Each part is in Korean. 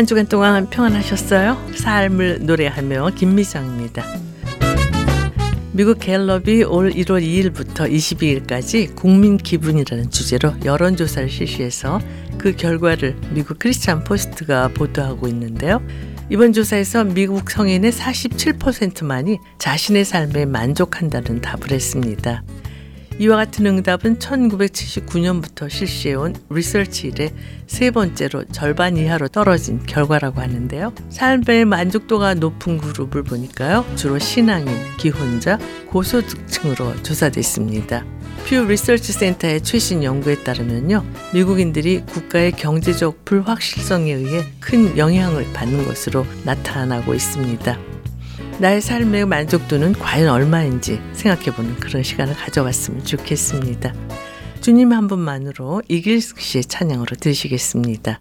한 주간 동안 평안하셨어요? 삶을 노래하며 김미정입니다. 미국 갤럽이 올 1월 2일부터 22일까지 국민 기분이라는 주제로 여론조사를 실시해서 그 결과를 미국 크리스찬 포스트가 보도하고 있는데요. 이번 조사에서 미국 성인의 47%만이 자신의 삶에 만족한다는 답을 했습니다. 이와 같은 응답은 1979년부터 실시해온 리서치 이래 세 번째로 절반 이하로 떨어진 결과라고 하는데요. 삶의 만족도가 높은 그룹을 보니까요. 주로 신앙인, 기혼자, 고소득층으로 조사됐습니다. 퓨 리서치 센터의 최신 연구에 따르면요. 미국인들이 국가의 경제적 불확실성에 의해 큰 영향을 받는 것으로 나타나고 있습니다. 나의 삶의 만족도는 과연 얼마인지 생각해보는 그런 시간을 가져봤으면 좋겠습니다. 주님 한 분만으로 이길숙 씨의 찬양으로 드시겠습니다.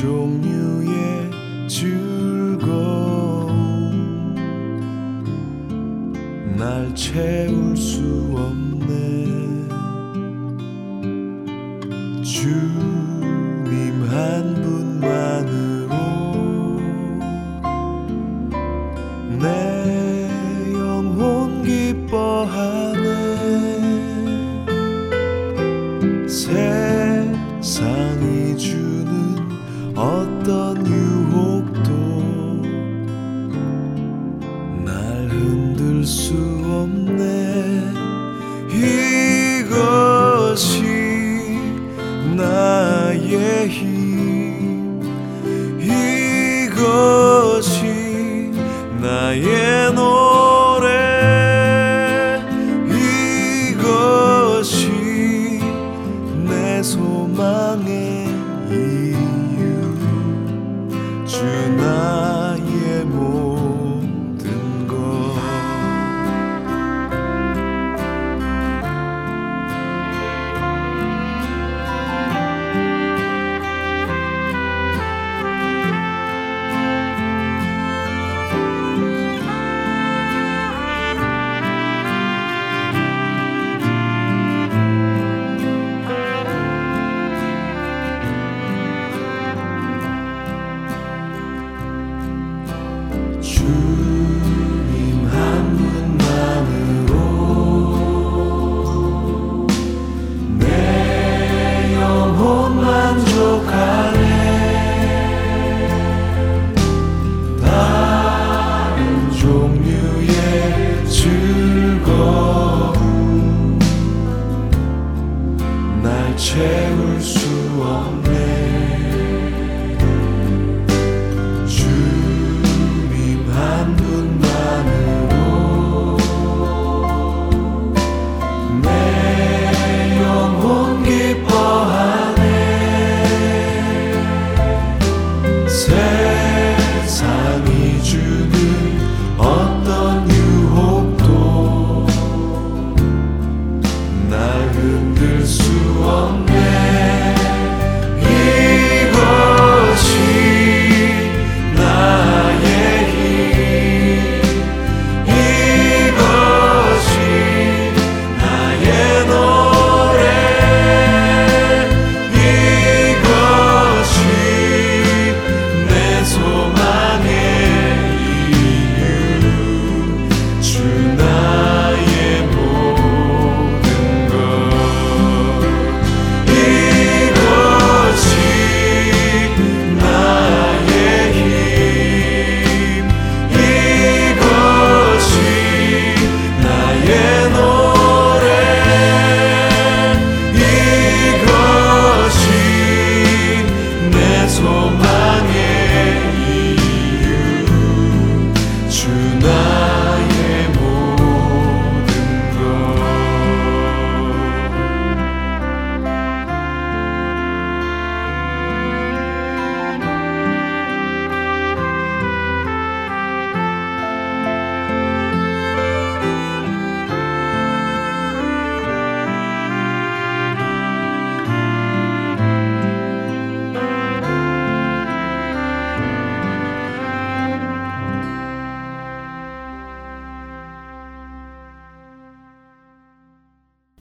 수 없네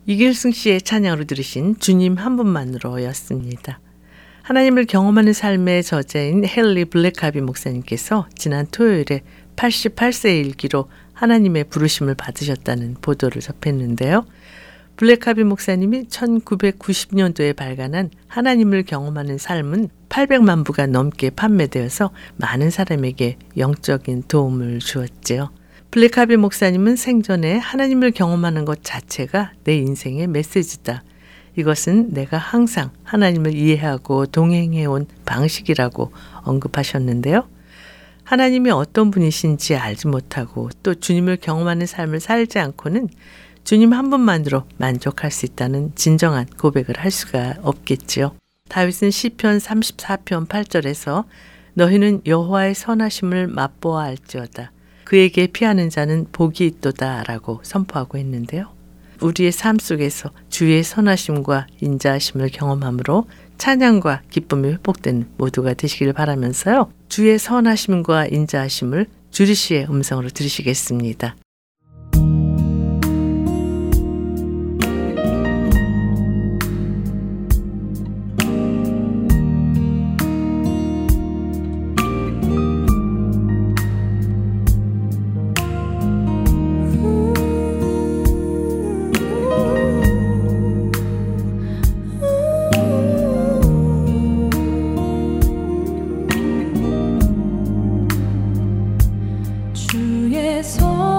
이길승 씨의 찬양으로 들으신 주님 한 분만으로였습니다. 하나님을 경험하는 삶의 저자인 헨리 블랙하비 목사님께서 지난 토요일에 88세 일기로 하나님의 부르심을 받으셨다는 보도를 접했는데요. 블랙하비 목사님이 1990년도에 발간한 하나님을 경험하는 삶은 800만 부가 넘게 판매되어서 많은 사람에게 영적인 도움을 주었지요. 블랙하비 목사님은 생전에 하나님을 경험하는 것 자체가 내 인생의 메시지다. 이것은 내가 항상 하나님을 이해하고 동행해온 방식이라고 언급하셨는데요. 하나님이 어떤 분이신지 알지 못하고 또 주님을 경험하는 삶을 살지 않고는 주님 한 분만으로 만족할 수 있다는 진정한 고백을 할 수가 없겠지요. 다윗은 시편 34편 8절에서 너희는 여호와의 선하심을 맛보아 알지어다. 그에게 피하는 자는 복이 있도다라고 선포하고 있는데요. 우리의 삶 속에서 주의 선하심과 인자하심을 경험함으로 찬양과 기쁨이 회복되는 모두가 되시길 바라면서요. 주의 선하심과 인자하심을 주리 씨의 음성으로 들으시겠습니다. this.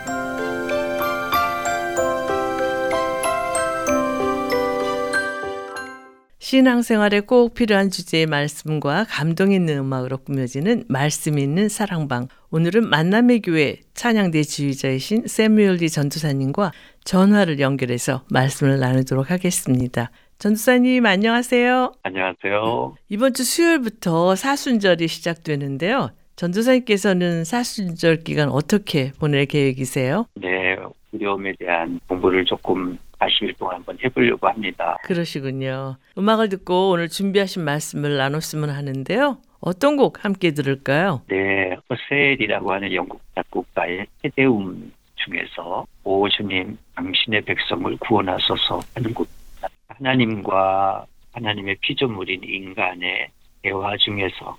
신앙생활에 꼭 필요한 주제의 말씀과 감동 있는 음악으로 꾸며지는 말씀 있는 사랑방. 오늘은 만남의 교회 찬양대 지휘자이신 세뮤얼리 전도사님과 전화를 연결해서 말씀을 나누도록 하겠습니다. 전도사님 안녕하세요. 안녕하세요. 이번 주 수요일부터 사순절이 시작되는데요. 전도사님께서는 사순절 기간 어떻게 보낼 계획이세요? 네, 두려움에 대한 공부를 조금 40일 동안 한번 해보려고 합니다. 그러시군요. 음악을 듣고 오늘 준비하신 말씀을 나눴으면 하는데요. 어떤 곡 함께 들을까요? 네, 퍼셀이라고 하는 영국 작곡가의 Te Deum 중에서 오 주님 당신의 백성을 구원하소서 하는 곡입니다. 하나님과 하나님의 피조물인 인간의 대화 중에서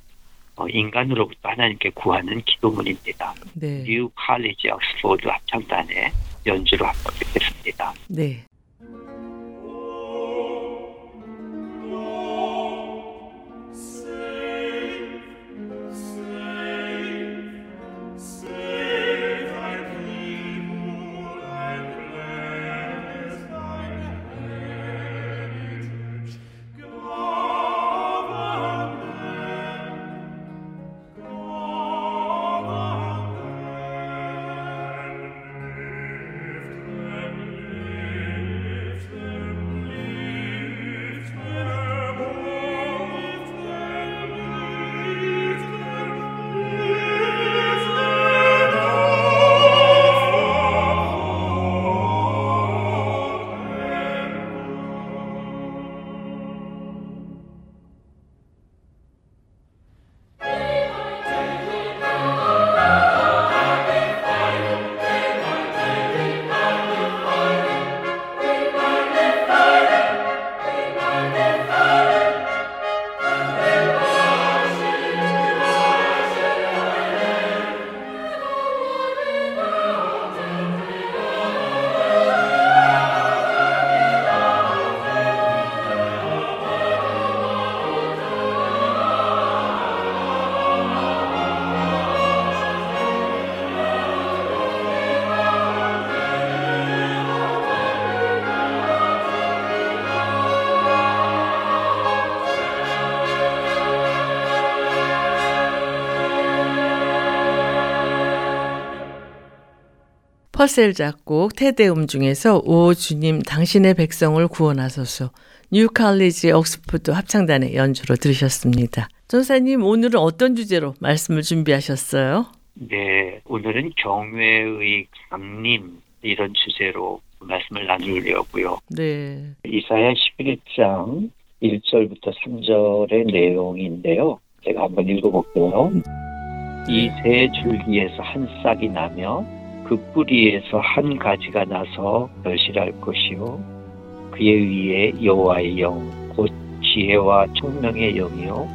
어, 인간으로부터 하나님께 구하는 기도문입니다. 네. 뉴 칼리지 옥스포드 합창단의 연주로 한번 듣겠습니다. 네. 퍼셀 작곡 테데움 중에서 오 주님 당신의 백성을 구원하소서 뉴칼리지 옥스포드 합창단의 연주로 들으셨습니다. 전사님 오늘은 어떤 주제로 말씀을 준비하셨어요? 네, 오늘은 경외의 강림 이런 주제로 말씀을 나누려고요. 네. 이사야 11장 1절부터 3절의 내용인데요. 제가 한번 읽어볼게요. 이새 줄기에서 한 싹이 나며 그 뿌리에서 한 가지가 나서 멸실할 것이요 그에 의해 여호와의 영 곧 지혜와 총명의 영이요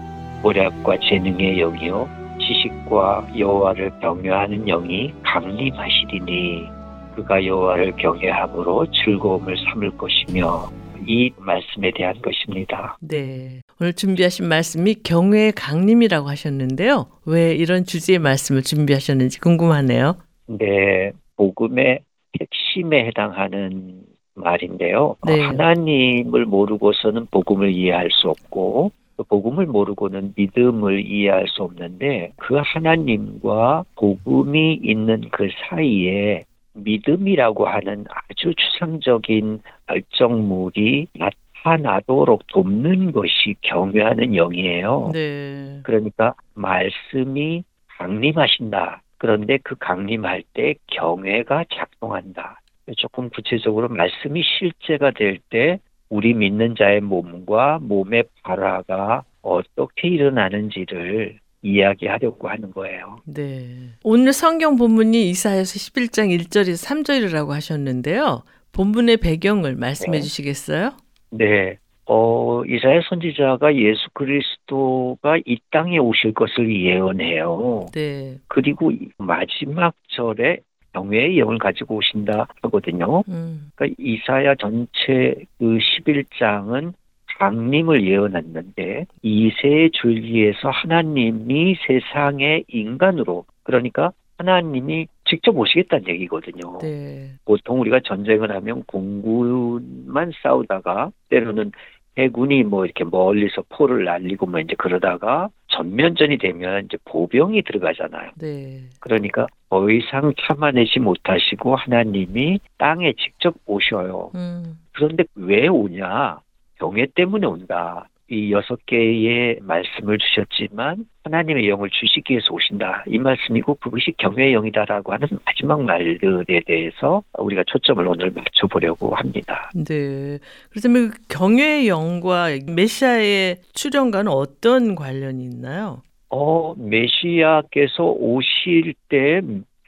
모략과 재능의 영이요 지식과 여호와를 경외하는 영이 강림하시리니 그가 여호와를 경외함으로 즐거움을 삼을 것이며 이 말씀에 대한 것입니다. 네. 오늘 준비하신 말씀이 경외의 강림이라고 하셨는데요. 왜 이런 주제의 말씀을 준비하셨는지 궁금하네요. 네, 복음의 핵심에 해당하는 말인데요. 네. 하나님을 모르고서는 복음을 이해할 수 없고 그 복음을 모르고는 믿음을 이해할 수 없는데 그 하나님과 복음이 있는 그 사이에 믿음이라고 하는 아주 추상적인 결정물이 나타나도록 돕는 것이 경외하는 영이에요. 네. 그러니까 말씀이 강림하신다. 그런데 그 강림할 때 경외가 작동한다. 조금 구체적으로 말씀이 실제가 될 때 우리 믿는 자의 몸과 몸의 발화가 어떻게 일어나는지를 이야기하려고 하는 거예요. 네. 오늘 성경 본문이 이사야서 11장 1절에서 3절이라고 하셨는데요. 본문의 배경을 말씀해 네. 주시겠어요? 네. 어, 이사야 선지자가 예수 그리스도가 이 땅에 오실 것을 예언해요. 네. 그리고 마지막 절에 경외의 영을 가지고 오신다 하거든요. 음. 그러니까 이사야 전체 그 11장은 강림을 예언했는데 이세 줄기에서 하나님이 세상의 인간으로 그러니까 하나님이 직접 오시겠다는 얘기거든요. 네. 보통 우리가 전쟁을 하면 공군만 싸우다가 때로는 해군이 뭐 이렇게 멀리서 포를 날리고 뭐 이제 그러다가 전면전이 되면 이제 보병이 들어가잖아요. 네. 그러니까 더 이상 참아내지 못하시고 하나님이 땅에 직접 오셔요. 음. 그런데 왜 오냐? 경외 때문에 온다. 이 여섯 개의 말씀을 주셨지만 하나님의 영을 주시기 위해서 오신다. 이 말씀이고 그것이 경외의 영이다라고 하는 마지막 말들에 대해서 우리가 초점을 오늘 맞춰보려고 합니다. 네. 그렇다면 그 경외의 영과 메시아의 출현과는 어떤 관련이 있나요? 어, 메시아께서 오실 때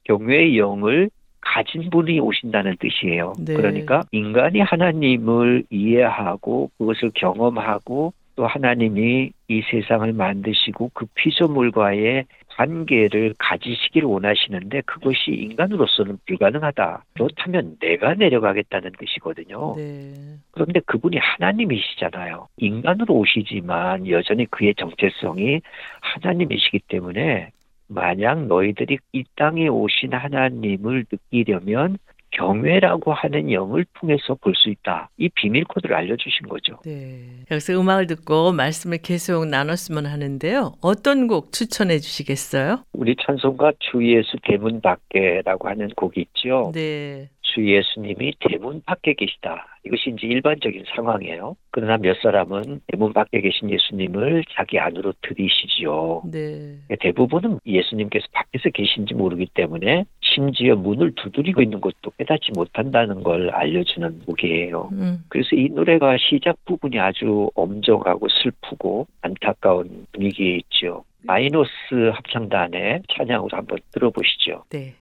경외의 영을 가진 분이 오신다는 뜻이에요. 네. 그러니까 인간이 하나님을 이해하고 그것을 경험하고 또 하나님이 이 세상을 만드시고 그 피조물과의 관계를 가지시기를 원하시는데 그것이 인간으로서는 불가능하다. 그렇다면 내가 내려가겠다는 뜻이거든요. 네. 그런데 그분이 하나님이시잖아요. 인간으로 오시지만 여전히 그의 정체성이 하나님이시기 때문에 만약 너희들이 이 땅에 오신 하나님을 느끼려면 경외라고 하는 영을 통해서 볼 수 있다. 이 비밀 코드를 알려주신 거죠. 네. 여기서 음악을 듣고 말씀을 계속 나눴으면 하는데요. 어떤 곡 추천해 주시겠어요? 우리 찬송가 주 예수 대문 밖에라고 하는 곡이 있죠. 네. 주 예수님이 대문 밖에 계시다. 이것이 이제 일반적인 상황이에요. 그러나 몇 사람은 대문 밖에 계신 예수님을 자기 안으로 들이시지요. 네. 대부분은 예수님께서 밖에서 계신지 모르기 때문에 심지어 문을 두드리고 있는 것도 깨닫지 못한다는 걸 알려주는 곡이에요. 음. 그래서 이 노래가 시작 부분이 아주 엄정하고 슬프고 안타까운 분위기에 있죠. 마이노스 합창단의 찬양으로 한번 들어보시죠. 네.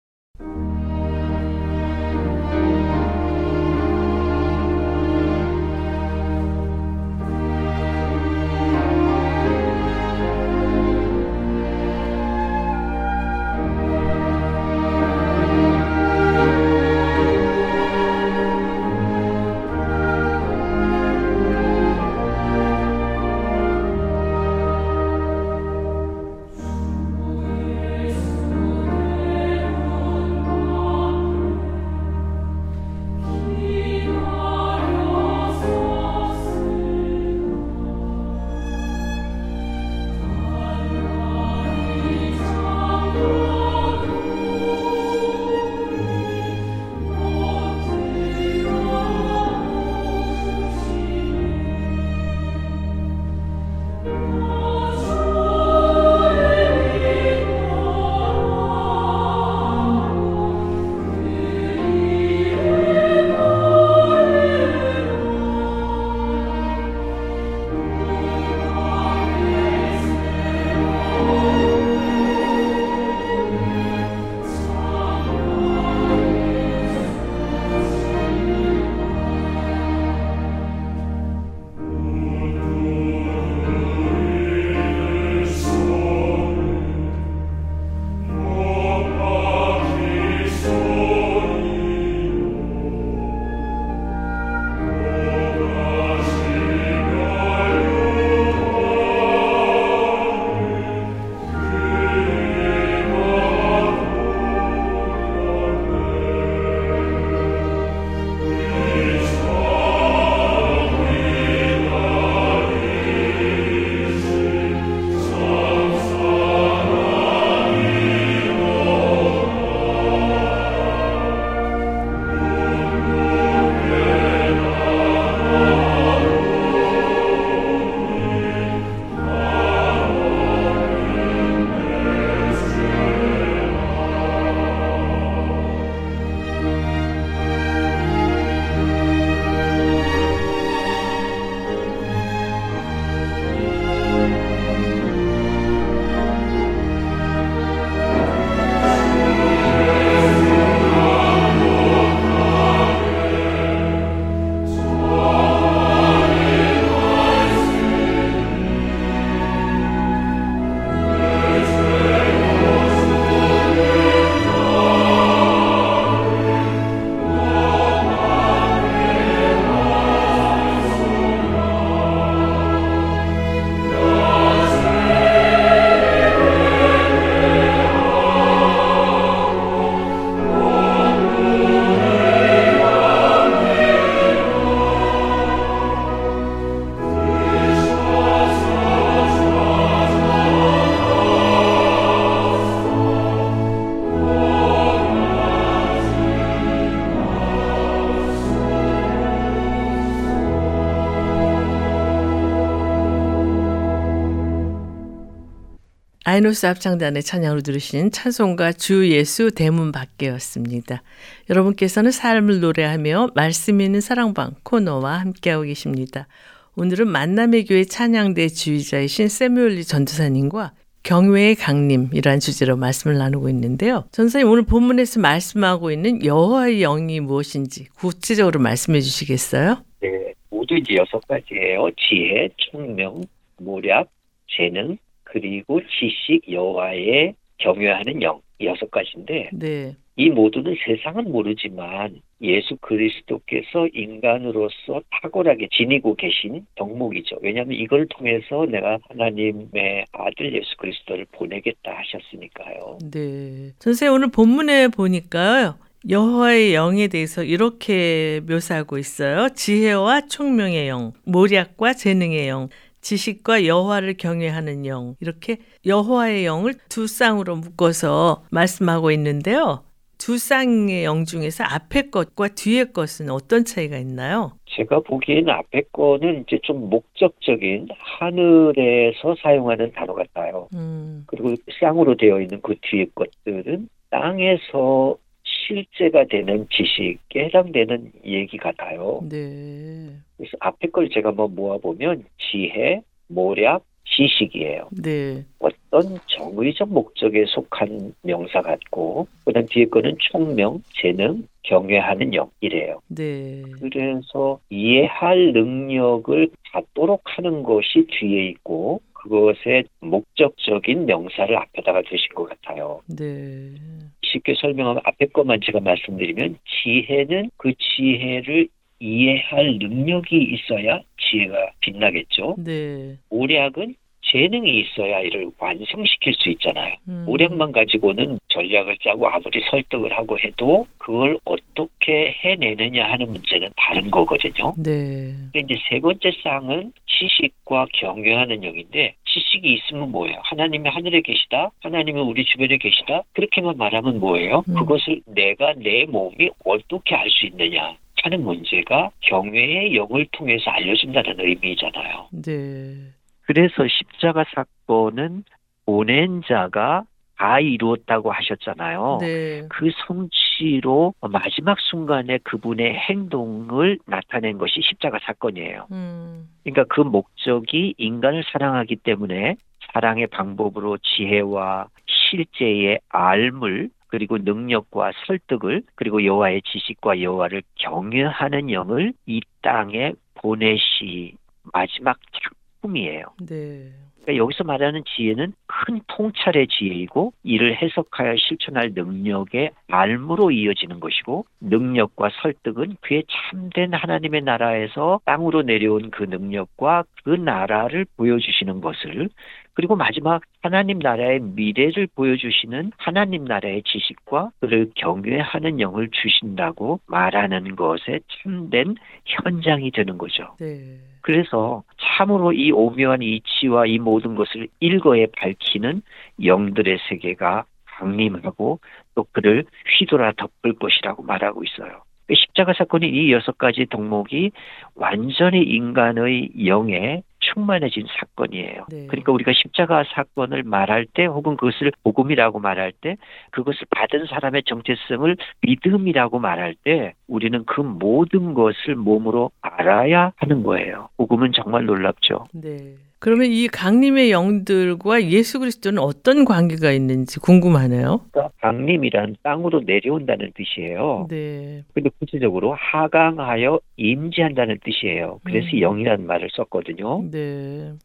아이노스 합창단의 찬양으로 들으신 찬송가 주 예수 대문 밖에였습니다. 여러분께서는 삶을 노래하며 말씀 있는 사랑방 코너와 함께하고 계십니다. 오늘은 만남의 교회 찬양대 주의자이신 세뮤얼리 전도사님과 경외의 강림이란 주제로 말씀을 나누고 있는데요. 전사님 오늘 본문에서 말씀하고 있는 여호와의 영이 무엇인지 구체적으로 말씀해 주시겠어요? 네, 모두 이제 여섯 가지예요. 지혜, 총명, 모략, 재능, 그리고 지식, 여호와의 경외하는 영 여섯 가지인데 네. 이 모두는 세상은 모르지만 예수 그리스도께서 인간으로서 탁월하게 지니고 계신 덕목이죠. 왜냐하면 이걸 통해서 내가 하나님의 아들 예수 그리스도를 보내겠다 하셨으니까요. 네. 선생님 오늘 본문에 보니까요. 여호와의 영에 대해서 이렇게 묘사하고 있어요. 지혜와 총명의 영, 모략과 재능의 영, 지식과 여호와를 경외하는 영 이렇게 여호와의 영을 두 쌍으로 묶어서 말씀하고 있는데요. 두 쌍의 영 중에서 앞에 것과 뒤에 것은 어떤 차이가 있나요? 제가 보기에는 앞에 거는 이제 좀 목적적인 하늘에서 사용하는 단어 같아요. 음, 그리고 쌍으로 되어 있는 그 뒤에 것들은 땅에서 실제가 되는 지식에 해당되는 얘기 같아요. 네, 그래서 앞에 걸 제가 한번 모아보면 지혜, 모략, 지식이에요. 네, 어떤 정의적 목적에 속한 명사 같고 그 다음 뒤에 거는 총명, 재능, 경외하는 영 이래요. 네, 그래서 이해할 능력을 갖도록 하는 것이 뒤에 있고 그것의 목적적인 명사를 앞에다가 두신 것 같아요. 네, 쉽게 설명하면 앞에 것만 제가 말씀드리면 지혜는 그 지혜를 이해할 능력이 있어야 지혜가 빛나겠죠. 네. 오략은 재능이 있어야 이를 완성시킬 수 있잖아요. 음, 오략만 가지고는 전략을 짜고 아무리 설득을 하고 해도 그걸 어떻게 해내느냐 하는 문제는 다른 거거든요. 네, 근데 이제 세 번째 쌍은 지식과 경외하는 영인데 지식이 있으면 뭐예요? 하나님이 하늘에 계시다. 하나님이 우리 주변에 계시다. 그렇게만 말하면 뭐예요? 음. 그것을 내가 내 몸이 어떻게 알 수 있느냐 하는 문제가 경외의 영을 통해서 알려준다는 의미잖아요. 네, 그래서 십자가 사건은 보낸 자가 다 이루었다고 하셨잖아요. 네, 그 성취로 마지막 순간에 그분의 행동을 나타낸 것이 십자가 사건이에요. 음, 그러니까 그 목적이 인간을 사랑하기 때문에 사랑의 방법으로 지혜와 실제의 알물 그리고 능력과 설득을 그리고 여호와의 지식과 여호와를 경외하는 영을 이 땅에 보내시 마지막 작품이에요. 네, 그러니까 여기서 말하는 지혜는 큰 통찰의 지혜이고 이를 해석하여 실천할 능력의 알무로 이어지는 것이고 능력과 설득은 그의 참된 하나님의 나라에서 땅으로 내려온 그 능력과 그 나라를 보여주시는 것을 그리고 마지막 하나님 나라의 미래를 보여주시는 하나님 나라의 지식과 그를 경외하는 영을 주신다고 말하는 것에 참된 현장이 되는 거죠. 네, 그래서 참으로 이 오묘한 이치와 이 모든 것을 일거에 밝히는 영들의 세계가 강림하고 또 그를 휘돌아 덮을 것이라고 말하고 있어요. 십자가 사건이 이 여섯 가지 덕목이 완전히 인간의 영에 충만해진 사건이에요. 네. 그러니까 우리가 십자가 사건을 말할 때 혹은 그것을 복음이라고 말할 때 그것을 받은 사람의 정체성을 믿음이라고 말할 때 우리는 그 모든 것을 몸으로 알아야 하는 거예요. 복음은 정말 놀랍죠. 네. 그러면 이 강림의 영들과 예수 그리스도는 어떤 관계가 있는지 궁금하네요. 그러니까 강림이란 땅으로 내려온다는 뜻이에요. 네, 근데 구체적으로 하강하여 임재한다는 뜻이에요. 그래서 음. 영이라는 말을 썼거든요. 네,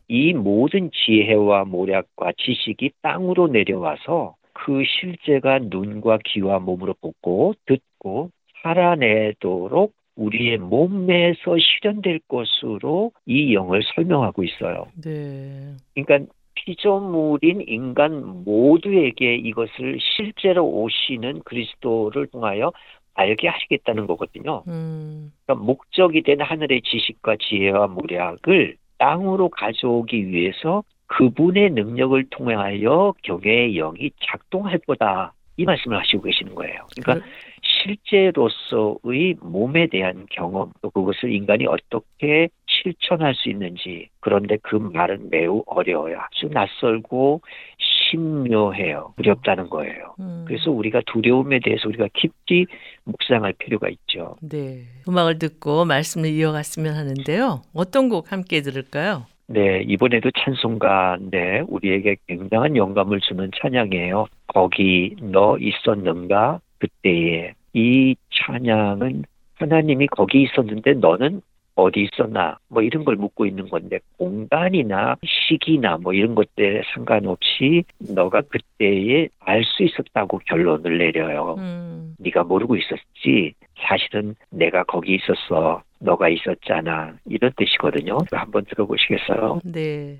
이 모든 지혜와 모략과 지식이 땅으로 내려와서 그 실제가 눈과 귀와 몸으로 보고 듣고 살아내도록 우리의 몸에서 실현될 것으로 이 영을 설명하고 있어요. 네, 그러니까 피조물인 인간 모두에게 이것을 실제로 오시는 그리스도를 통하여 알게 하시겠다는 거거든요. 음, 그러니까 목적이 된 하늘의 지식과 지혜와 모략을 땅으로 가져오기 위해서 그분의 능력을 통하여 경외의 영이 작동할 거다. 이 말씀을 하시고 계시는 거예요. 그러니까 실제로서의 몸에 대한 경험, 또 그것을 인간이 어떻게 실천할 수 있는지, 그런데 그 말은 매우 어려워요. 아주 낯설고 신묘해요. 두렵다는 거예요. 음. 그래서 우리가 두려움에 대해서 우리가 깊이 묵상할 필요가 있죠. 네. 음악을 듣고 말씀을 이어갔으면 하는데요. 어떤 곡 함께 들을까요? 네, 이번에도 찬송가인데 우리에게 굉장한 영감을 주는 찬양이에요. 거기 너 있었는가 그때에 이 찬양은 하나님이 거기 있었는데 너는 어디 있었나 뭐 이런 걸 묻고 있는 건데 공간이나 시기나 뭐 이런 것들 상관없이 너가 그때에 알 수 있었다고 결론을 내려요. 음. 네가 모르고 있었지 사실은 내가 거기 있었어 너가 있었잖아 이런 뜻이거든요. 한번 들어보시겠어요? 네.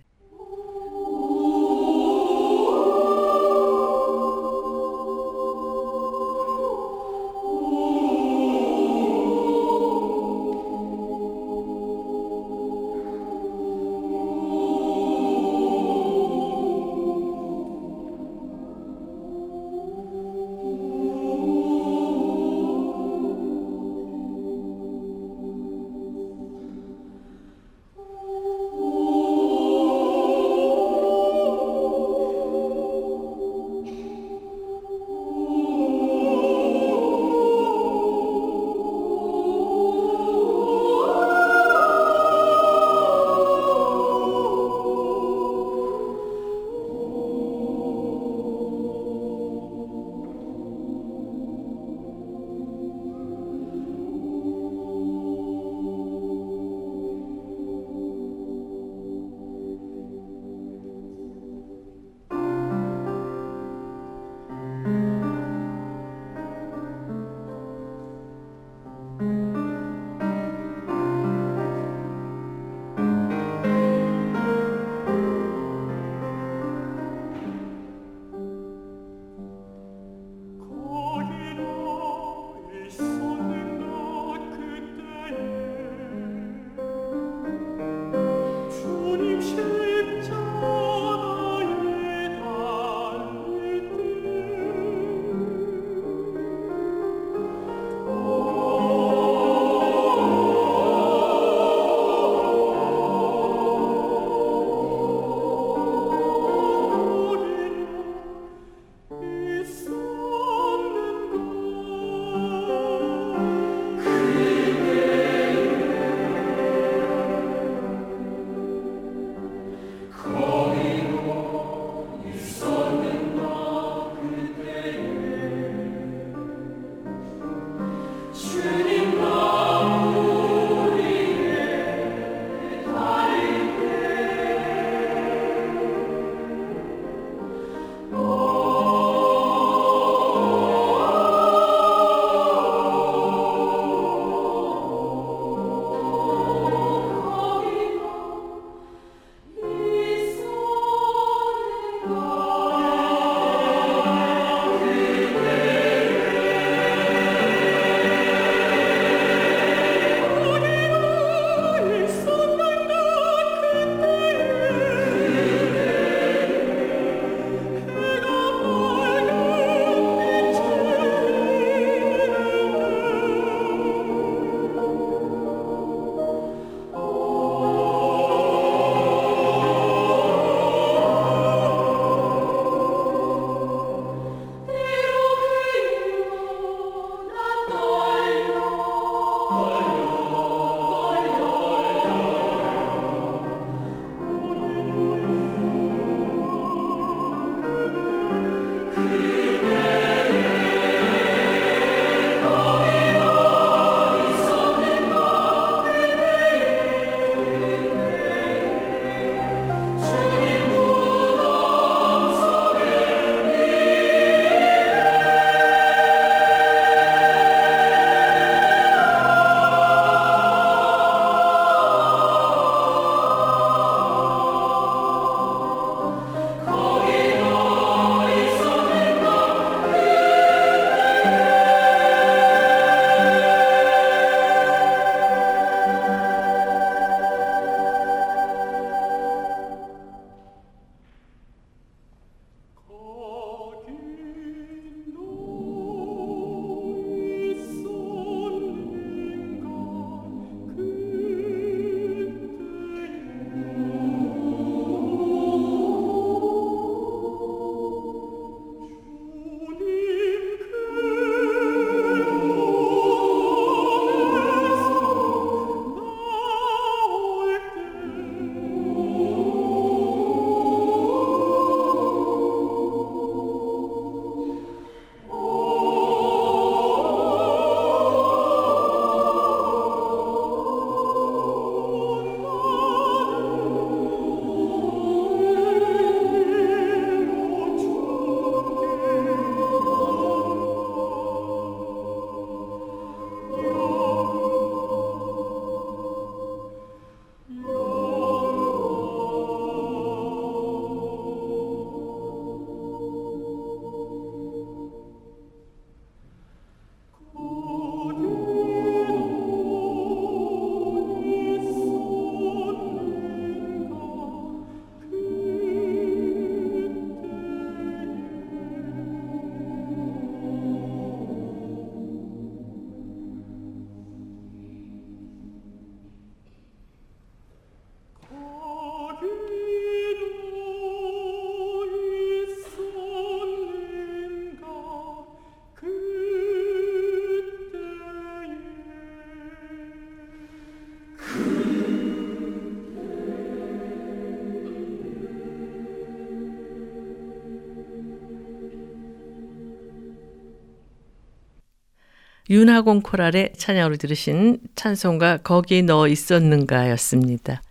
윤하공 코랄의 찬양으로 들으신 찬송가 거기 너 있었는가였습니다.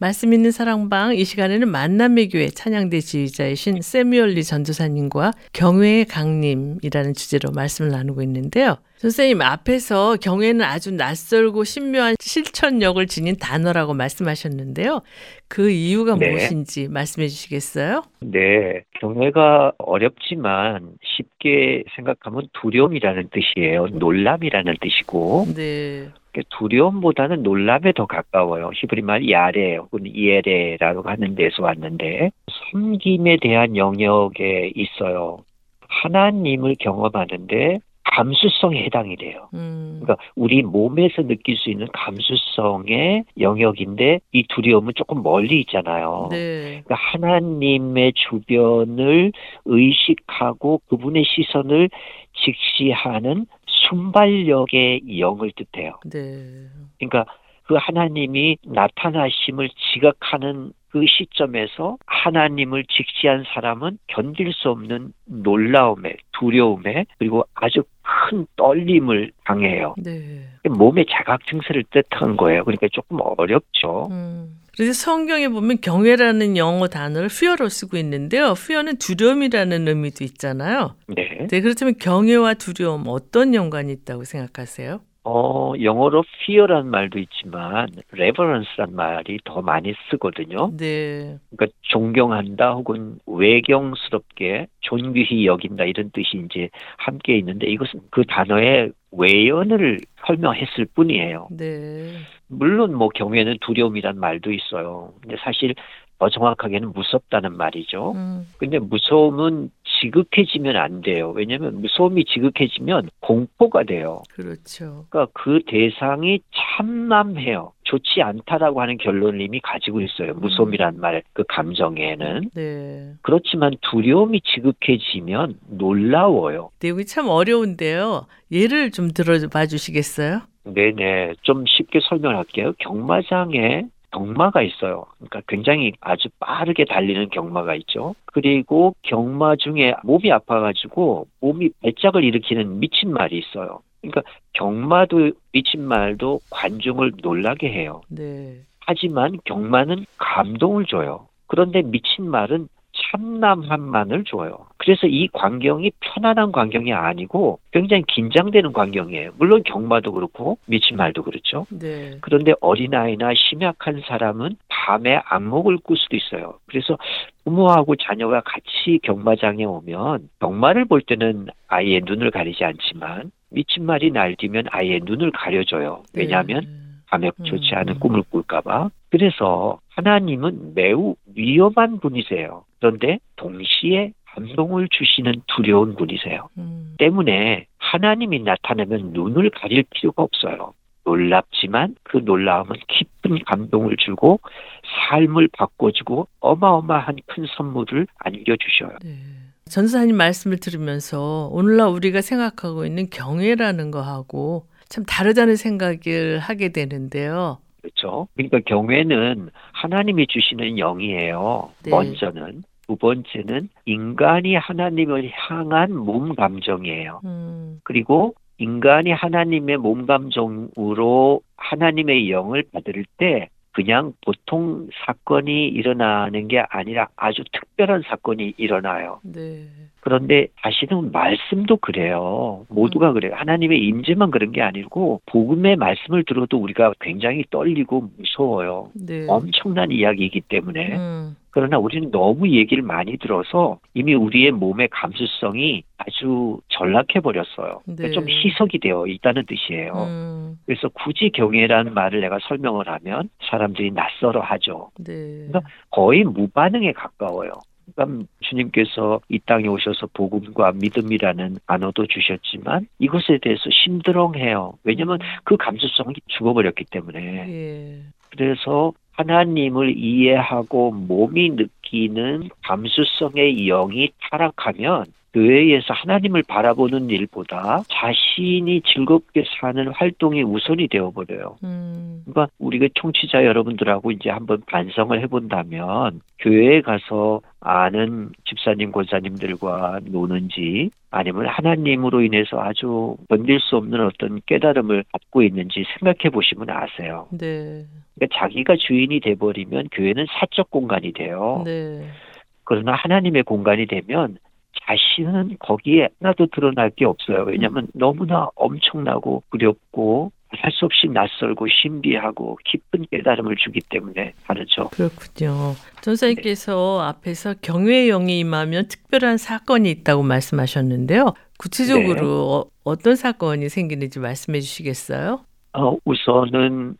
말씀 있는 사랑방 이 시간에는 만남의 교회 찬양대 지휘자이신 세뮤얼리 전도사님과 경외의 강림이라는 주제로 말씀을 나누고 있는데요. 선생님 앞에서 경외는 아주 낯설고 신묘한 실천력을 지닌 단어라고 말씀하셨는데요. 그 이유가 네. 무엇인지 말씀해 주시겠어요? 네. 경외가 어렵지만 쉽게 생각하면 두려움이라는 뜻이에요. 놀람이라는 뜻이고. 네. 두려움보다는 놀람에 더 가까워요. 히브리 말 야레 혹은 이에레라고 하는 데서 왔는데 섬김에 대한 영역에 있어요. 하나님을 경험하는데 감수성에 해당이 돼요. 음. 그러니까 우리 몸에서 느낄 수 있는 감수성의 영역인데 이 두려움은 조금 멀리 있잖아요. 네. 그러니까 하나님의 주변을 의식하고 그분의 시선을 직시하는 순발력의 영을 뜻해요. 네. 그러니까 그 하나님이 나타나심을 지각하는 그 시점에서 하나님을 직시한 사람은 견딜 수 없는 놀라움에 두려움에 그리고 아주 큰 떨림을 당해요. 네. 몸의 자각 증세를 뜻한 거예요. 그러니까 조금 어렵죠. 음. 그래서 성경에 보면 경외라는 영어 단어를 fear로 쓰고 있는데요. fear는 두려움이라는 의미도 있잖아요. 네. 네. 그렇다면 경외와 두려움 어떤 연관이 있다고 생각하세요? 어, 영어로 fear란 말도 있지만 reverence란 말이 더 많이 쓰거든요. 네. 그러니까 존경한다 혹은 외경스럽게 존귀히 여긴다 이런 뜻이 이제 함께 있는데 이것은 그 단어의 외연을 설명했을 뿐이에요. 네. 물론 뭐 경외는 두려움이란 말도 있어요. 근데 사실 더 정확하게는 무섭다는 말이죠. 음. 근데 무서움은 지극해지면 안 돼요. 왜냐하면 무서움이 지극해지면 공포가 돼요. 그렇죠. 그러니까 그 대상이 참남해요. 좋지 않다라고 하는 결론을 이미 가지고 있어요. 무서움이란 음. 말, 그 감정에는. 네. 그렇지만 두려움이 지극해지면 놀라워요. 내용이 참 어려운데요. 예를 좀 들어봐 주시겠어요? 네네. 좀 쉽게 설명할게요. 경마장에 경마가 있어요. 그러니까 굉장히 아주 빠르게 달리는 경마가 있죠. 그리고 경마 중에 몸이 아파가지고 몸이 배짝을 일으키는 미친 말이 있어요. 그러니까 경마도 미친 말도 관중을 놀라게 해요. 네. 하지만 경마는 감동을 줘요. 그런데 미친 말은 참남함만을 줘요. 그래서 이 광경이 편안한 광경이 아니고 굉장히 긴장되는 광경이에요. 물론 경마도 그렇고 미친 말도 그렇죠. 네. 그런데 어린아이나 심약한 사람은 밤에 악몽을 꿀 수도 있어요. 그래서 부모하고 자녀가 같이 경마장에 오면 경마를 볼 때는 아이의 눈을 가리지 않지만 미친 말이 날뛰면 아이의 눈을 가려줘요. 왜냐하면 네. 밤에 좋지 않은 음. 꿈을 꿀까봐. 그래서 하나님은 매우 위험한 분이세요. 그런데 동시에 감동을 주시는 두려운 분이세요. 음. 때문에 하나님이 나타나면 눈을 가릴 필요가 없어요. 놀랍지만 그 놀라움은 깊은 감동을 주고 삶을 바꿔주고 어마어마한 큰 선물을 안겨주셔요. 네. 전사님 말씀을 들으면서 오늘날 우리가 생각하고 있는 경외라는 거하고 참 다르다는 생각을 하게 되는데요. 그렇죠. 그러니까 경외는 하나님이 주시는 영이에요. 네. 먼저는. 두 번째는 인간이 하나님을 향한 몸 감정이에요. 음. 그리고 인간이 하나님의 몸 감정으로 하나님의 영을 받을 때 그냥 보통 사건이 일어나는 게 아니라 아주 특별한 사건이 일어나요. 네. 그런데 다시는 말씀도 그래요. 모두가 음. 그래요. 하나님의 임재만 그런 게 아니고 복음의 말씀을 들어도 우리가 굉장히 떨리고 무서워요. 네. 엄청난 이야기이기 때문에. 음. 그러나 우리는 너무 얘기를 많이 들어서 이미 우리의 몸의 감수성이 아주 전락해 버렸어요. 그러니까 네. 좀 희석이 되어 있다는 뜻이에요. 음. 그래서 굳이 경외라는 말을 내가 설명을 하면 사람들이 낯설어 하죠. 네. 그러니까 거의 무반응에 가까워요. 그러니까 주님께서 이 땅에 오셔서 복음과 믿음이라는 단어도 주셨지만 이것에 대해서 심드렁해요. 왜냐하면 그 감수성이 죽어버렸기 때문에. 예. 그래서 하나님을 이해하고 몸이 느끼는 감수성의 영이 타락하면 교회에서 하나님을 바라보는 일보다 자신이 즐겁게 사는 활동이 우선이 되어버려요. 음. 그러니까 우리가 청취자 여러분들하고 이제 한번 반성을 해본다면 교회에 가서 아는 집사님, 권사님들과 노는지 아니면 하나님으로 인해서 아주 견딜 수 없는 어떤 깨달음을 갖고 있는지 생각해 보시면 아세요. 네. 그러니까 자기가 주인이 돼버리면 교회는 사적 공간이 돼요. 네. 그러나 하나님의 공간이 되면 자신은 거기에 하나도 드러날 게 없어요. 왜냐하면 너무나 엄청나고 두렵고 할 수 없이 낯설고 신비하고 깊은 깨달음을 주기 때문에 다르죠. 그렇군요. 전사님께서 앞에서 경외의 영이 임하면 특별한 사건이 있다고 말씀하셨는데요. 구체적으로 어, 떤 사건이 생기는지 말씀해 주시겠어요? 어, 우선은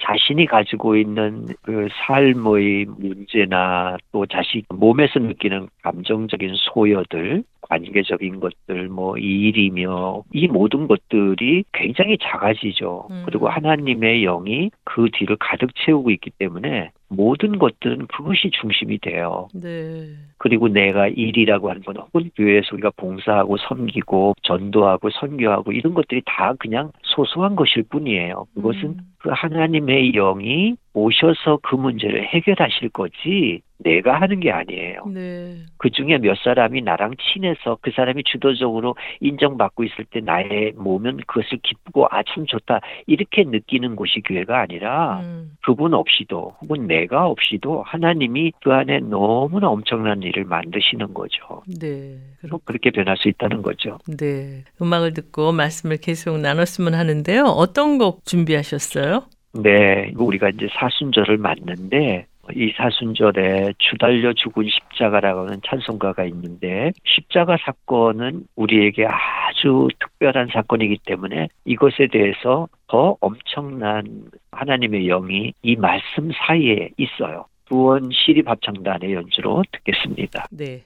자신이 가지고 있는 그 삶의 문제나 또 자신 몸에서 느끼는 감정적인 소여들, 관계적인 것들, 뭐 일이며 이 모든 것들이 굉장히 작아지죠. 음. 그리고 하나님의 영이 그 뒤를 가득 채우고 있기 때문에 모든 것들은 그것이 중심이 돼요. 네. 그리고 내가 일이라고 하는 건 혹은 교회에서 우리가 봉사하고 섬기고 전도하고 선교하고 이런 것들이 다 그냥 소소한 것일 뿐이에요. 그것은 음. 그 하나님의 영이 오셔서 그 문제를 해결하실 거지 내가 하는 게 아니에요. 네. 그 중에 몇 사람이 나랑 친해서 그 사람이 주도적으로 인정받고 있을 때 나의 몸은 그것을 기쁘고 아 참 좋다 이렇게 느끼는 곳이 교회가 아니라 음. 그분 없이도 혹은 내가 없이도 하나님이 그 안에 너무나 엄청난 일을 만드시는 거죠. 네. 그렇- 그렇게 변할 수 있다는 거죠. 네. 음악을 듣고 말씀을 계속 나눴으면 하는데요. 어떤 곡 준비하셨어요? 네, 우리가 이제 사순절을 맞는데 이 사순절에 주달려 죽은 십자가라고 하는 찬송가가 있는데 십자가 사건은 우리에게 아주 특별한 사건이기 때문에 이것에 대해서 더 엄청난 하나님의 영이 이 말씀 사이에 있어요. 구원 시립합창단의 연주로 듣겠습니다. 네.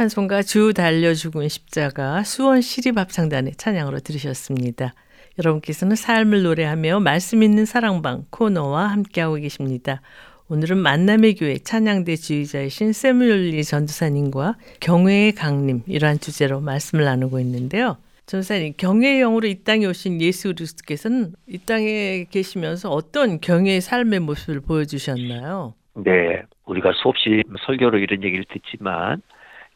찬송가 주 달려 죽은 십자가 수원 시립합창단의 찬양으로 들으셨습니다. 여러분께서는 삶을 노래하며 말씀 있는 사랑방 코너와 함께하고 계십니다. 오늘은 만남의 교회 찬양대 주의자이신 세무엘리 전도사님과 경외의 강림 이러한 주제로 말씀을 나누고 있는데요. 전사님 경외의 영으로 이 땅에 오신 예수 그리스도께서는 이 땅에 계시면서 어떤 경외의 삶의 모습을 보여주셨나요? 네, 우리가 수없이 설교로 이런 얘기를 듣지만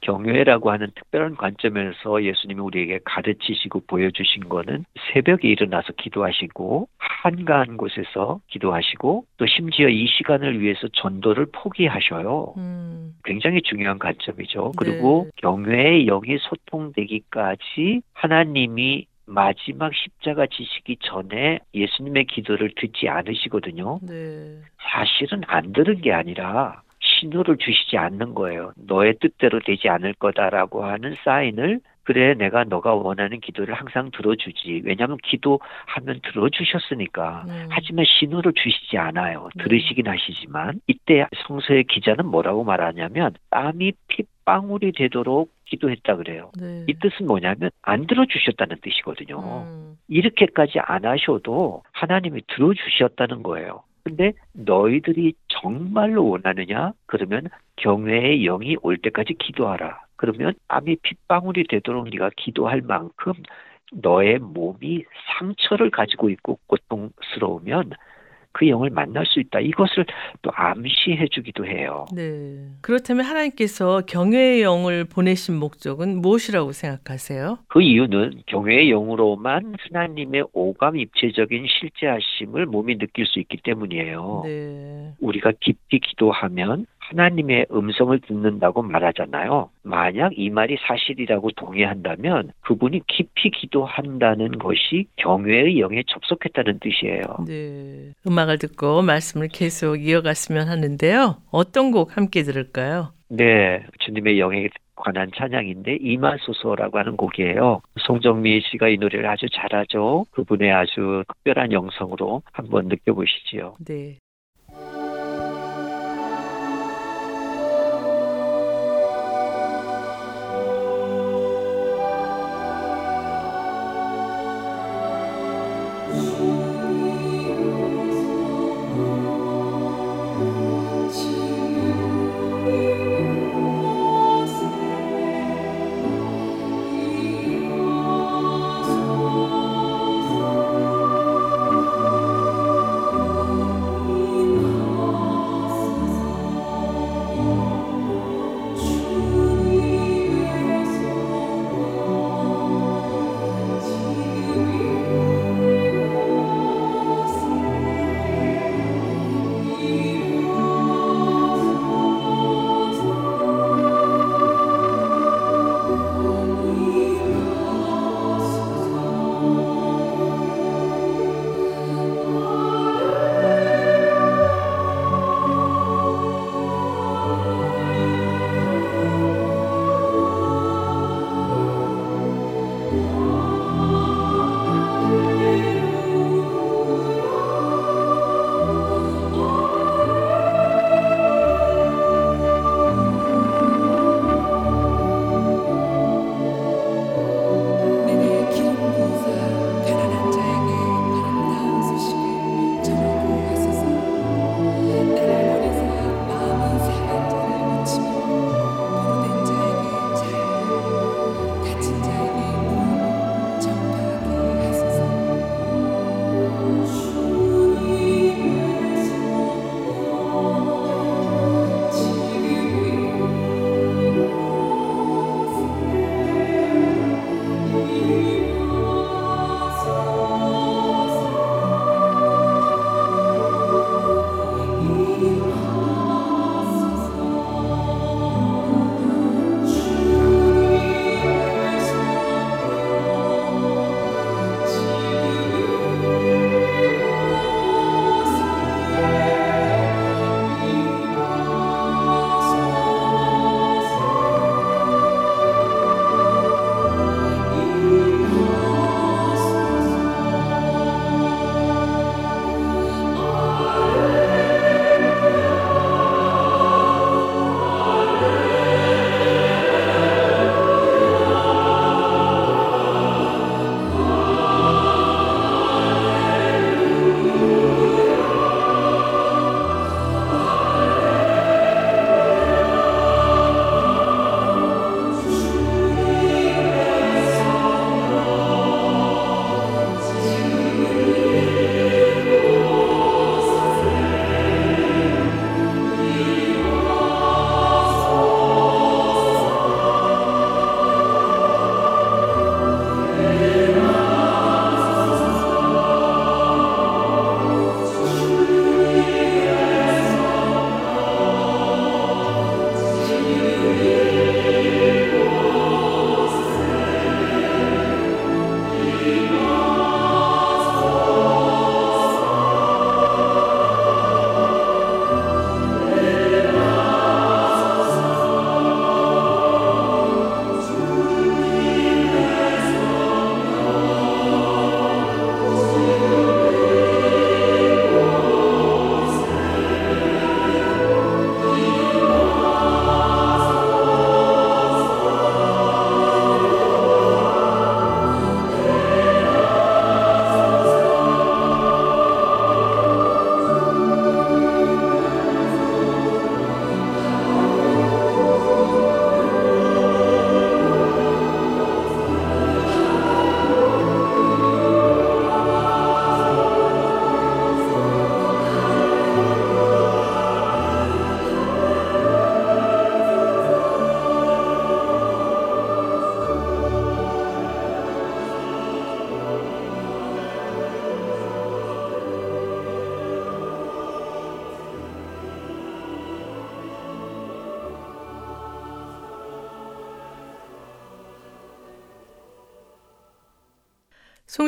경외라고 하는 특별한 관점에서 예수님이 우리에게 가르치시고 보여주신 거는 새벽에 일어나서 기도하시고 한가한 곳에서 기도하시고 또 심지어 이 시간을 위해서 전도를 포기하셔요. 음. 굉장히 중요한 관점이죠. 그리고 네. 경외의 영이 소통되기까지 하나님이 마지막 십자가 지시기 전에 예수님의 기도를 듣지 않으시거든요. 네. 사실은 안 들은 게 아니라 신호를 주시지 않는 거예요. 너의 뜻대로 되지 않을 거다라고 하는 사인을 그래 내가 너가 원하는 기도를 항상 들어주지. 왜냐하면 기도하면 들어주셨으니까. 네. 하지만 신호를 주시지 않아요. 네. 들으시긴 하시지만 이때 성서의 기자는 뭐라고 말하냐면 땀이 핏방울이 되도록 기도했다 그래요. 네. 이 뜻은 뭐냐면 안 들어주셨다는 뜻이거든요. 음. 이렇게까지 안 하셔도 하나님이 들어주셨다는 거예요. 근데 너희들이 정말로 원하느냐? 그러면 경외의 영이 올 때까지 기도하라. 그러면 땀이 핏방울이 되도록 네가 기도할 만큼 너의 몸이 상처를 가지고 있고 고통스러우면 그 영을 만날 수 있다. 이것을 또 암시해 주기도 해요. 네. 그렇다면 하나님께서 경외의 영을 보내신 목적은 무엇이라고 생각하세요? 그 이유는 경외의 영으로만 하나님의 오감 입체적인 실제하심을 몸이 느낄 수 있기 때문이에요. 네. 우리가 깊이 기도하면 하나님의 음성을 듣는다고 말하잖아요. 만약 이 말이 사실이라고 동의한다면 그분이 깊이 기도한다는 것이 경외의 영에 접속했다는 뜻이에요. 네. 음악을 듣고 말씀을 계속 이어갔으면 하는데요. 어떤 곡 함께 들을까요? 네. 주님의 영에 관한 찬양인데 이마소서라고 하는 곡이에요. 송정미 씨가 이 노래를 아주 잘하죠. 그분의 아주 특별한 영성으로 한번 느껴보시지요. 네.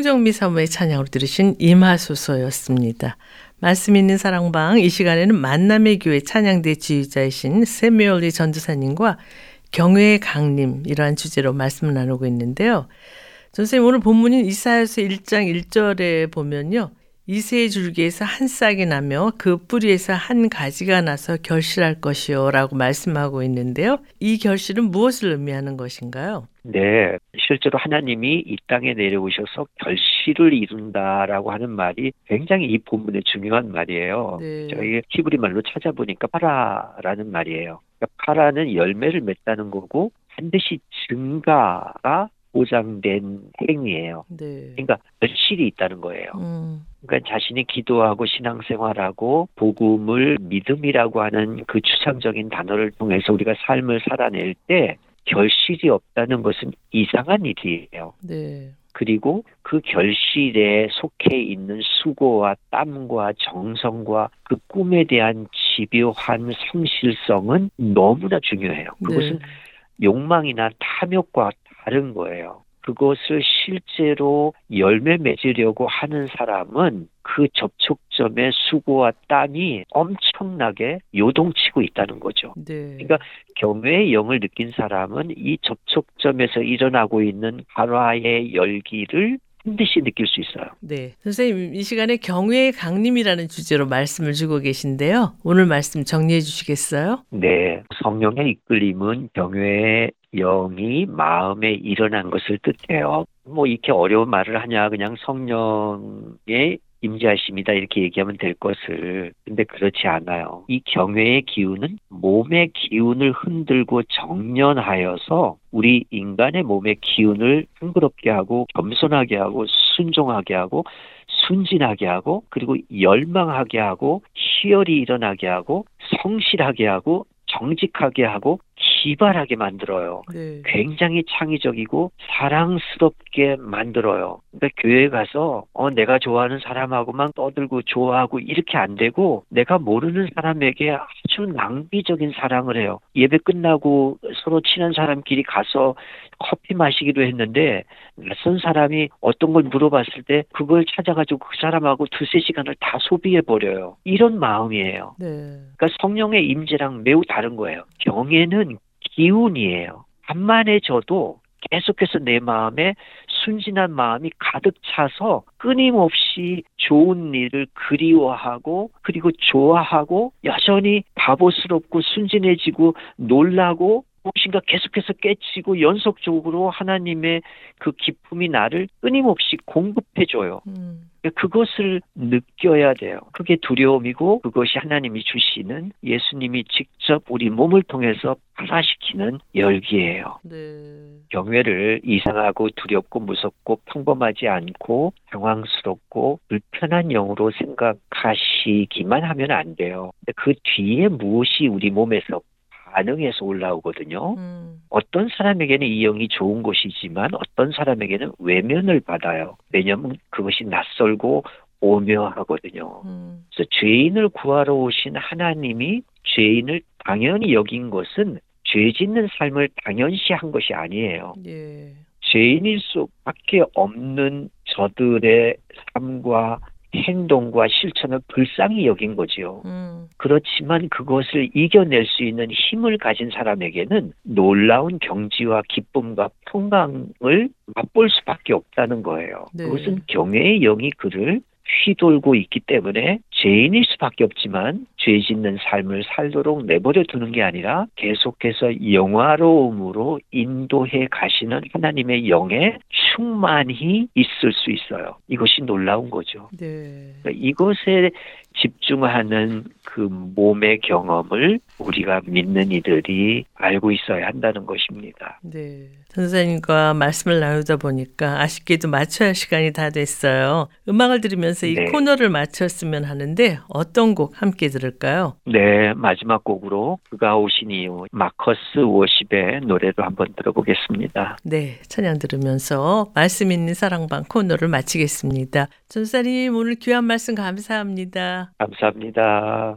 송정미 사모의 찬양으로 들으신 임하소서였습니다. 말씀 있는 사랑방 이 시간에는 만남의 교회 찬양대 지휘자이신 세미올리 전도사님과 경외의 강림 이러한 주제로 말씀을 나누고 있는데요. 선생님 오늘 본문인 이사야서 1장 1절에 보면요. 이세의 줄기에서 한 싹이 나며 그 뿌리에서 한 가지가 나서 결실할 것이요 라고 말씀하고 있는데요. 이 결실은 무엇을 의미하는 것인가요? 네, 실제로 하나님이 이 땅에 내려오셔서 결실을 이룬다라고 하는 말이 굉장히 이 본문의 중요한 말이에요. 네. 저희 히브리 말로 찾아보니까 파라라는 말이에요. 그러니까 파라는 열매를 맺다는 거고 반드시 증가가 보장된 행위예요. 네. 그러니까 결실이 있다는 거예요. 음. 그러니까 자신이 기도하고 신앙생활하고 복음을 믿음이라고 하는 그 추상적인 단어를 통해서 우리가 삶을 살아낼 때 결실이 없다는 것은 이상한 일이에요. 네. 그리고 그 결실에 속해 있는 수고와 땀과 정성과 그 꿈에 대한 집요한 성실성은 너무나 중요해요. 그것은 네. 욕망이나 탐욕과 다른 거예요. 그것을 실제로 열매 맺으려고 하는 사람은 그 접촉점의 수고와 땀이 엄청나게 요동치고 있다는 거죠. 네. 그러니까 경외의 영을 느낀 사람은 이 접촉점에서 일어나고 있는 발화의 열기를 반드시 느낄 수 있어요. 네. 선생님, 이 시간에 경외의 강림이라는 주제로 말씀을 주고 계신데요. 오늘 말씀 정리해 주시겠어요? 네. 성령의 이끌림은 경외의 영이 마음에 일어난 것을 뜻해요. 뭐 이렇게 어려운 말을 하냐 그냥 성령의 임재하심이다 이렇게 얘기하면 될 것을 근데 그렇지 않아요. 이 경외의 기운은 몸의 기운을 흔들고 정련하여서 우리 인간의 몸의 기운을 흥그럽게 하고 겸손하게 하고 순종하게 하고 순진하게 하고 그리고 열망하게 하고 희열이 일어나게 하고 성실하게 하고 정직하게 하고 기발하게 만들어요. 네. 굉장히 창의적이고 사랑스럽게 만들어요. 그러니까 교회에 가서 어 내가 좋아하는 사람하고만 떠들고 좋아하고 이렇게 안 되고 내가 모르는 사람에게 아주 낭비적인 사랑을 해요. 예배 끝나고 서로 친한 사람끼리 가서 커피 마시기로 했는데 낯선 사람이 어떤 걸 물어봤을 때 그걸 찾아가지고 그 사람하고 두세 시간을 다 소비해 버려요. 이런 마음이에요. 네. 그러니까 성령의 임재랑 매우 다른 거예요. 경애는 기운이에요. 간만에저도 계속해서 내 마음에 순진한 마음이 가득 차서 끊임없이 좋은 일을 그리워하고 그리고 좋아하고 여전히 바보스럽고 순진해지고 놀라고 무엇인가 계속해서 깨치고 연속적으로 하나님의 그 기쁨이 나를 끊임없이 공급해줘요. 음. 그것을 느껴야 돼요. 그게 두려움이고 그것이 하나님이 주시는 예수님이 직접 우리 몸을 통해서 발화시키는 열기예요. 네. 경외를 이상하고 두렵고 무섭고 평범하지 않고 당황스럽고 불편한 영으로 생각하시기만 하면 안 돼요. 그 뒤에 무엇이 우리 몸에서 반응해서 올라오거든요. 음. 어떤 사람에게는 이 영이 좋은 것이지만 어떤 사람에게는 외면을 받아요. 왜냐하면 그것이 낯설고 오묘하거든요. 음. 그래서 죄인을 구하러 오신 하나님이 죄인을 당연히 여긴 것은 죄 짓는 삶을 당연시 한 것이 아니에요. 예. 죄인일 수밖에 없는 저들의 삶과 행동과 실천을 불쌍히 여긴 거지요. 음. 그렇지만 그것을 이겨낼 수 있는 힘을 가진 사람에게는 놀라운 경지와 기쁨과 평강을 맛볼 수밖에 없다는 거예요. 네. 그것은 경외의 영이 그를 휘돌고 있기 때문에 죄인일 수밖에 없지만 죄 짓는 삶을 살도록 내버려 두는 게 아니라 계속해서 영화로움으로 인도해 가시는 하나님의 영에 충만히 있을 수 있어요. 이것이 놀라운 거죠. 네. 그러니까 이것에 집중하는 그 몸의 경험을 우리가 믿는 이들이 알고 있어야 한다는 것입니다. 네. 전사님과 말씀을 나누다 보니까 아쉽게도 마쳐야 할 시간이 다 됐어요. 음악을 들으면서 이 네. 코너를 마쳤으면 하는 데 어떤 곡 함께 들을까요? 네. 마지막 곡으로 그가 오신 이유 마커스 워십의 노래를 한번 들어보겠습니다. 네. 찬양 들으면서 말씀 있는 사랑방 코너를 마치겠습니다. 전사님 오늘 귀한 말씀 감사합니다. 감사합니다.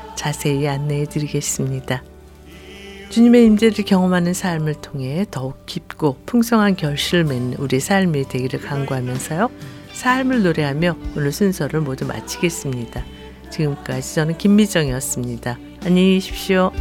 자세히 안내해 드리겠습니다. 주님의 임재를 경험하는 삶을 통해 더욱 깊고 풍성한 결실을 맺는 우리 삶이 되기를 간구하면서요. 삶을 노래하며 오늘 순서를 모두 마치겠습니다. 지금까지 저는 김미정이었습니다. 안녕히 계십시오.